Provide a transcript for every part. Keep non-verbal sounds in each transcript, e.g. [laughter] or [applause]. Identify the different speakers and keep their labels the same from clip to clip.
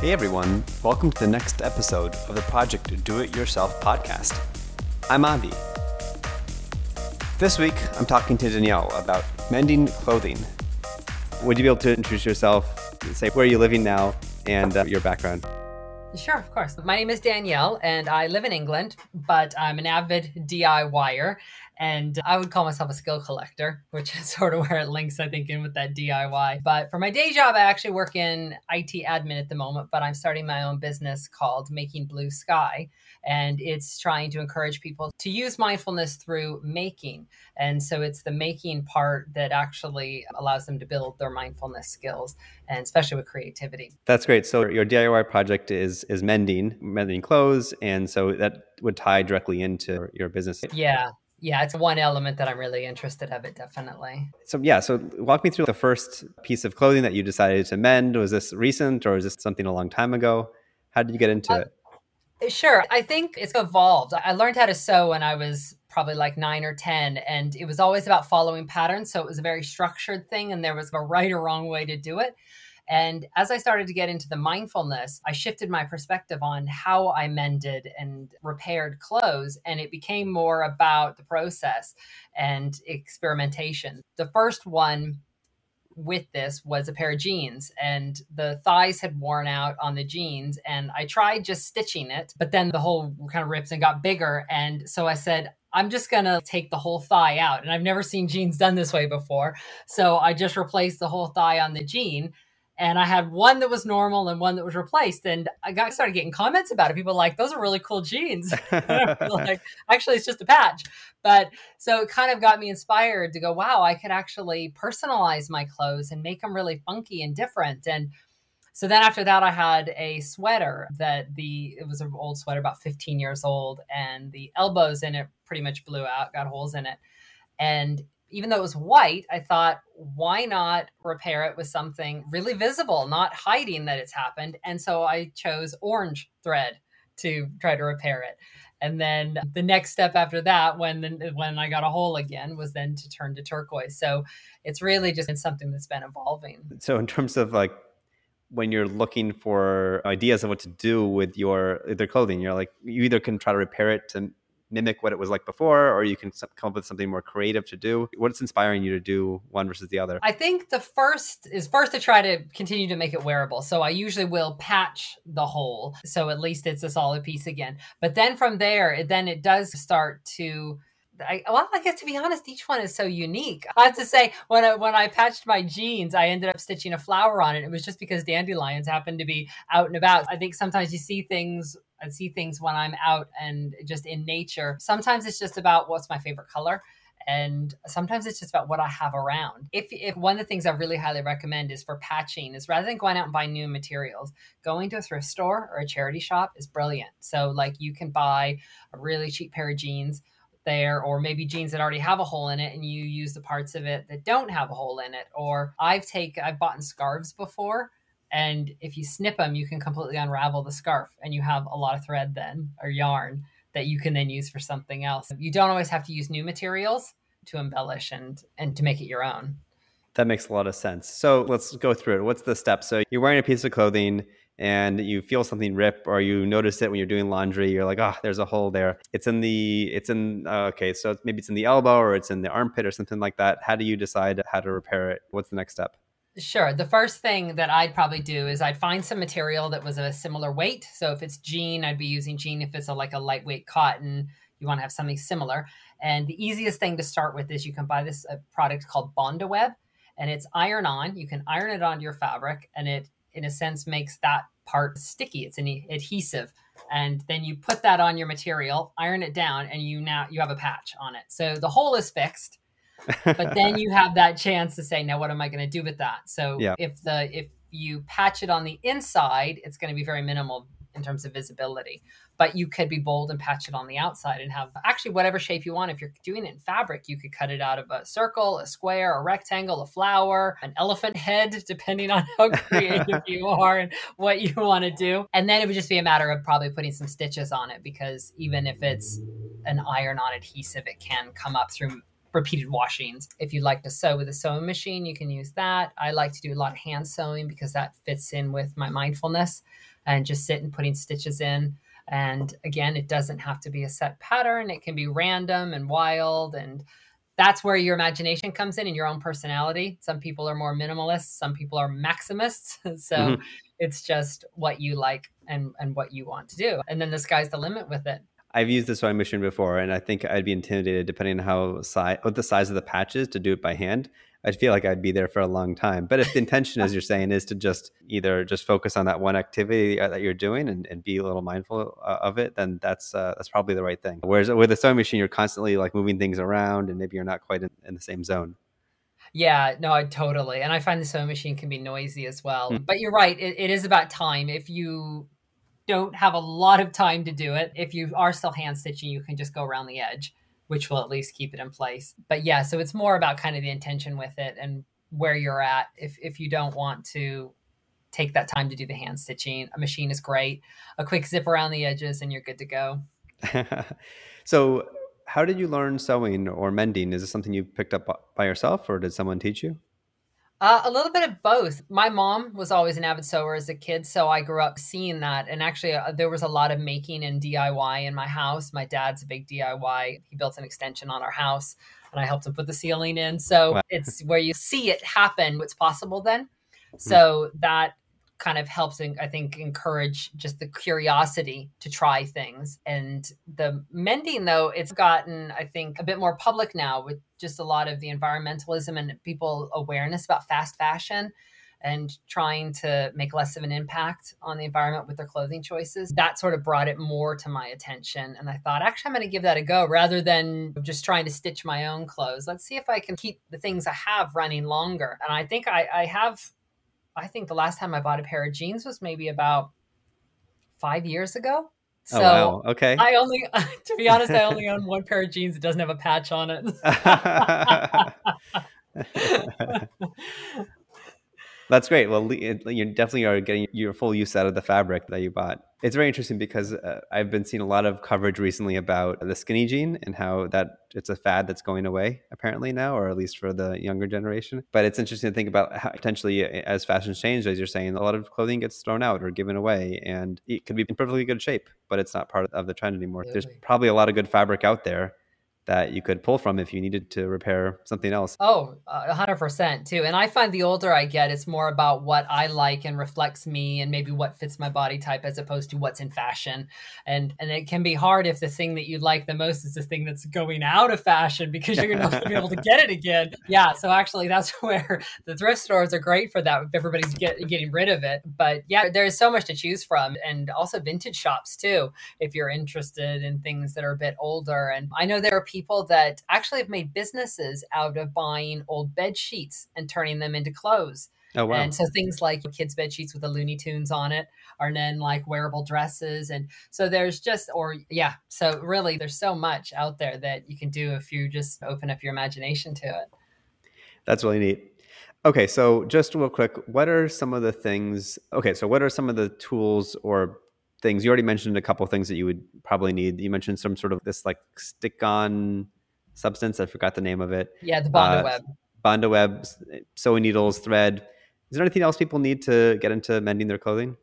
Speaker 1: Hey everyone, welcome to the next episode of the Project Do It Yourself podcast. I'm Avi. This week, I'm talking to Danielle about mending clothing. Would you be able to introduce yourself, say where you're living now, and uh, your background?
Speaker 2: Sure, of course. My name is Danielle, and I live in England, but I'm an avid DIYer, and I would call myself a skill collector, which is [laughs] sort of where it links, I think, in with that DIY. But for my day job, I actually work in IT admin at the moment, but I'm starting my own business called Making Blue Sky, and it's trying to encourage people to use mindfulness through making. And so it's the making part that actually allows them to build their mindfulness skills, and especially with creativity.
Speaker 1: That's great. So your DIY project is is mending, mending clothes, and so that would tie directly into your business.
Speaker 2: Yeah, yeah, it's one element that I'm really interested of it, definitely.
Speaker 1: So yeah, so walk me through the first piece of clothing that you decided to mend. Was this recent or is this something a long time ago? How did you get into uh, it?
Speaker 2: Sure. I think it's evolved. I learned how to sew when I was probably like nine or 10, and it was always about following patterns. So it was a very structured thing, and there was a right or wrong way to do it. And as I started to get into the mindfulness, I shifted my perspective on how I mended and repaired clothes. And it became more about the process and experimentation. The first one with this was a pair of jeans and the thighs had worn out on the jeans and I tried just stitching it but then the whole kind of rips and got bigger and so I said I'm just going to take the whole thigh out and I've never seen jeans done this way before so I just replaced the whole thigh on the jean and I had one that was normal and one that was replaced. And I got started getting comments about it. People like, those are really cool jeans. [laughs] [laughs] like, actually, it's just a patch. But so it kind of got me inspired to go, wow, I could actually personalize my clothes and make them really funky and different. And so then after that, I had a sweater that the it was an old sweater, about 15 years old, and the elbows in it pretty much blew out, got holes in it. And even though it was white, I thought, why not repair it with something really visible, not hiding that it's happened? And so I chose orange thread to try to repair it. And then the next step after that, when the, when I got a hole again, was then to turn to turquoise. So it's really just something that's been evolving.
Speaker 1: So in terms of like when you're looking for ideas of what to do with your their clothing, you're like you either can try to repair it to mimic what it was like before, or you can come up with something more creative to do? What's inspiring you to do one versus the other?
Speaker 2: I think the first is first to try to continue to make it wearable. So I usually will patch the hole, so at least it's a solid piece again. But then from there, it, then it does start to I, well, I guess to be honest, each one is so unique. I have to say, when I, when I patched my jeans, I ended up stitching a flower on it. It was just because dandelions happened to be out and about. I think sometimes you see things I see things when I'm out and just in nature. Sometimes it's just about what's my favorite color. And sometimes it's just about what I have around. If, if one of the things I really highly recommend is for patching is rather than going out and buying new materials, going to a thrift store or a charity shop is brilliant. So like you can buy a really cheap pair of jeans there or maybe jeans that already have a hole in it and you use the parts of it that don't have a hole in it or i've taken i've bought scarves before and if you snip them you can completely unravel the scarf and you have a lot of thread then or yarn that you can then use for something else. You don't always have to use new materials to embellish and and to make it your own.
Speaker 1: That makes a lot of sense. So let's go through it. What's the step? So you're wearing a piece of clothing and you feel something rip or you notice it when you're doing laundry you're like oh there's a hole there. It's in the it's in uh, okay so maybe it's in the elbow or it's in the armpit or something like that. How do you decide how to repair it? What's the next step
Speaker 2: Sure. The first thing that I'd probably do is I'd find some material that was a similar weight. So if it's jean, I'd be using jean. If it's a, like a lightweight cotton, you want to have something similar. And the easiest thing to start with is you can buy this uh, product called Bondaweb, and it's iron on. You can iron it onto your fabric, and it, in a sense, makes that part sticky. It's an adhesive, and then you put that on your material, iron it down, and you now you have a patch on it. So the hole is fixed but then you have that chance to say, now what am I going to do with that? So yeah. if the if you patch it on the inside, it's going to be very minimal in terms of visibility. But you could be bold and patch it on the outside and have actually whatever shape you want. If you're doing it in fabric, you could cut it out of a circle, a square, a rectangle, a flower, an elephant head, [laughs] depending on how creative you [laughs] are and what you want to do. And then it would just be a matter of probably putting some stitches on it because even if it's an iron on adhesive, it can come up through repeated washings. If you'd like to sew with a sewing machine, you can use that. I like to do a lot of hand sewing because that fits in with my mindfulness and just sit and putting stitches in. And again, it doesn't have to be a set pattern, it can be random and wild. And that's where your imagination comes in and your own personality. Some people are more minimalist, some people are maximists. [laughs] so mm-hmm. it's just what you like and, and what you want to do. And then the sky's the limit with it.
Speaker 1: I've used the sewing machine before, and I think I'd be intimidated depending on how size, what the size of the patch is to do it by hand. I'd feel like I'd be there for a long time. But if the intention, as you're saying, is to just either just focus on that one activity uh, that you're doing and, and be a little mindful uh, of it, then that's uh, that's probably the right thing. Whereas with a sewing machine, you're constantly like moving things around, and maybe you're not quite in, in the same zone.
Speaker 2: Yeah, no, I totally. And I find the sewing machine can be noisy as well. Mm. But you're right, it, it is about time. If you don't have a lot of time to do it. If you are still hand stitching, you can just go around the edge, which will at least keep it in place. But yeah, so it's more about kind of the intention with it and where you're at. If if you don't want to take that time to do the hand stitching, a machine is great. A quick zip around the edges and you're good to go. [laughs]
Speaker 1: so how did you learn sewing or mending? Is this something you picked up by yourself or did someone teach you?
Speaker 2: Uh, a little bit of both. My mom was always an avid sewer as a kid, so I grew up seeing that. And actually, uh, there was a lot of making and DIY in my house. My dad's a big DIY. He built an extension on our house, and I helped him put the ceiling in. So wow. it's where you see it happen, what's possible then. Hmm. So that kind of helps i think encourage just the curiosity to try things and the mending though it's gotten i think a bit more public now with just a lot of the environmentalism and people awareness about fast fashion and trying to make less of an impact on the environment with their clothing choices. That sort of brought it more to my attention. And I thought, actually, I'm going to give that a go rather than just trying to stitch my own clothes. Let's see if I can keep the things I have running longer. And I think I, I have I think the last time I bought a pair of jeans was maybe about five years ago.
Speaker 1: So oh, wow. Okay.
Speaker 2: I only, [laughs] to be honest, I only own [laughs] one pair of jeans that doesn't have a patch on it. [laughs]
Speaker 1: That's great. Well, you definitely are getting your full use out of the fabric that you bought. It's very interesting because uh, I've been seeing a lot of coverage recently about the skinny jean and how that it's a fad that's going away apparently now, or at least for the younger generation. But it's interesting to think about how potentially as fashions change, as you're saying, a lot of clothing gets thrown out or given away, and it could be in perfectly good shape, but it's not part of the trend anymore. Really? There's probably a lot of good fabric out there that you could pull from if you needed to repair something else.
Speaker 2: Oh, uh, 100% too. And I find the older I get, it's more about what I like and reflects me and maybe what fits my body type as opposed to what's in fashion. And and it can be hard if the thing that you like the most is the thing that's going out of fashion because you're not going to be able to get it again. [laughs] Yeah, so actually that's [laughs] where the thrift stores are great for that if everybody's get, getting rid of it. But yeah, there's so much to choose from and also vintage shops too if you're interested in things that are a bit older. And I know there are people people that actually have made businesses out of buying old bed sheets and turning them into clothes. Oh, wow. And so things like kids' bed sheets with the Looney Tunes on it are then like wearable dresses. And so there's just, or yeah, so really there's so much out there that you can do if you just open up your imagination to it.
Speaker 1: That's really neat. Okay, so just real quick, what are some of the things? Okay, so what are some of the tools or things. You already mentioned a couple things that you would probably need. You mentioned some sort of this like stick on substance. I forgot the name of it.
Speaker 2: Yeah, the Bondo uh, web.
Speaker 1: Bondaweb, sewing needles, thread. Is there anything else people need to get into mending their clothing?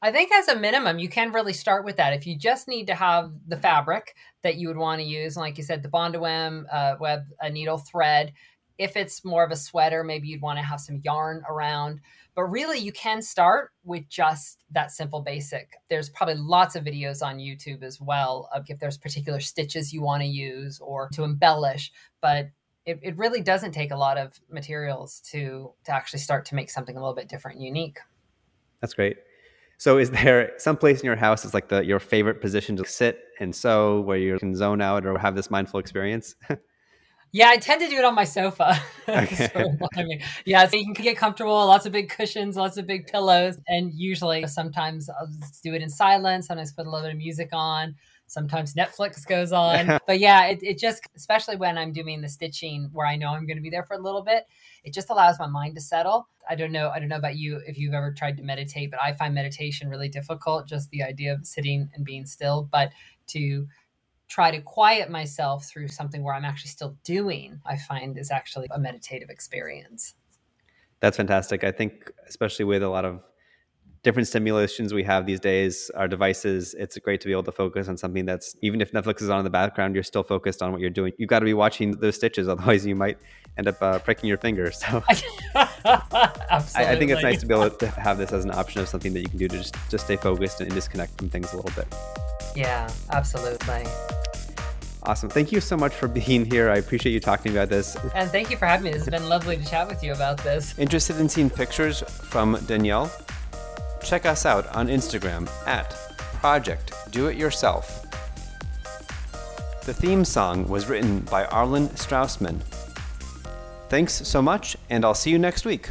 Speaker 2: I think as a minimum, you can really start with that. If you just need to have the fabric that you would want to use, like you said, the Bondaweb, uh, web, a needle, thread. If it's more of a sweater, maybe you'd want to have some yarn around. But really, you can start with just that simple basic. There's probably lots of videos on YouTube as well of if there's particular stitches you want to use or to embellish. But it, it really doesn't take a lot of materials to to actually start to make something a little bit different and unique.
Speaker 1: That's great. So is there some place in your house that's like the your favorite position to sit and sew where you can zone out or have this mindful experience? [laughs]
Speaker 2: Yeah, I tend to do it on my sofa. [laughs] Okay. so, I mean, yeah, so you can get comfortable, lots of big cushions, lots of big pillows. And usually, sometimes I'll just do it in silence. Sometimes put a little bit of music on. Sometimes Netflix goes on. [laughs] but yeah, it, it just, especially when I'm doing the stitching where I know I'm going to be there for a little bit, it just allows my mind to settle. I don't know. I don't know about you if you've ever tried to meditate, but I find meditation really difficult. Just the idea of sitting and being still, but to try to quiet myself through something where I'm actually still doing, I find is actually a meditative experience.
Speaker 1: That's fantastic. I think, especially with a lot of different stimulations we have these days, our devices, it's great to be able to focus on something that's, even if Netflix is on in the background, you're still focused on what you're doing. You've got to be watching those stitches, otherwise, you might end up uh, pricking your finger. So [laughs] I, I, think it's nice to be able to have this as an option of something that you can do to just, just stay focused and disconnect from things a little bit.
Speaker 2: Yeah, absolutely.
Speaker 1: Awesome. Thank you so much for being here. I appreciate you talking about this.
Speaker 2: And thank you for having me. This has been lovely to chat with you about this.
Speaker 1: Interested in seeing pictures from Danielle? Check us out on Instagram at Project Do It Yourself. The theme song was written by Arlen Straussman. Thanks so much, and I'll see you next week.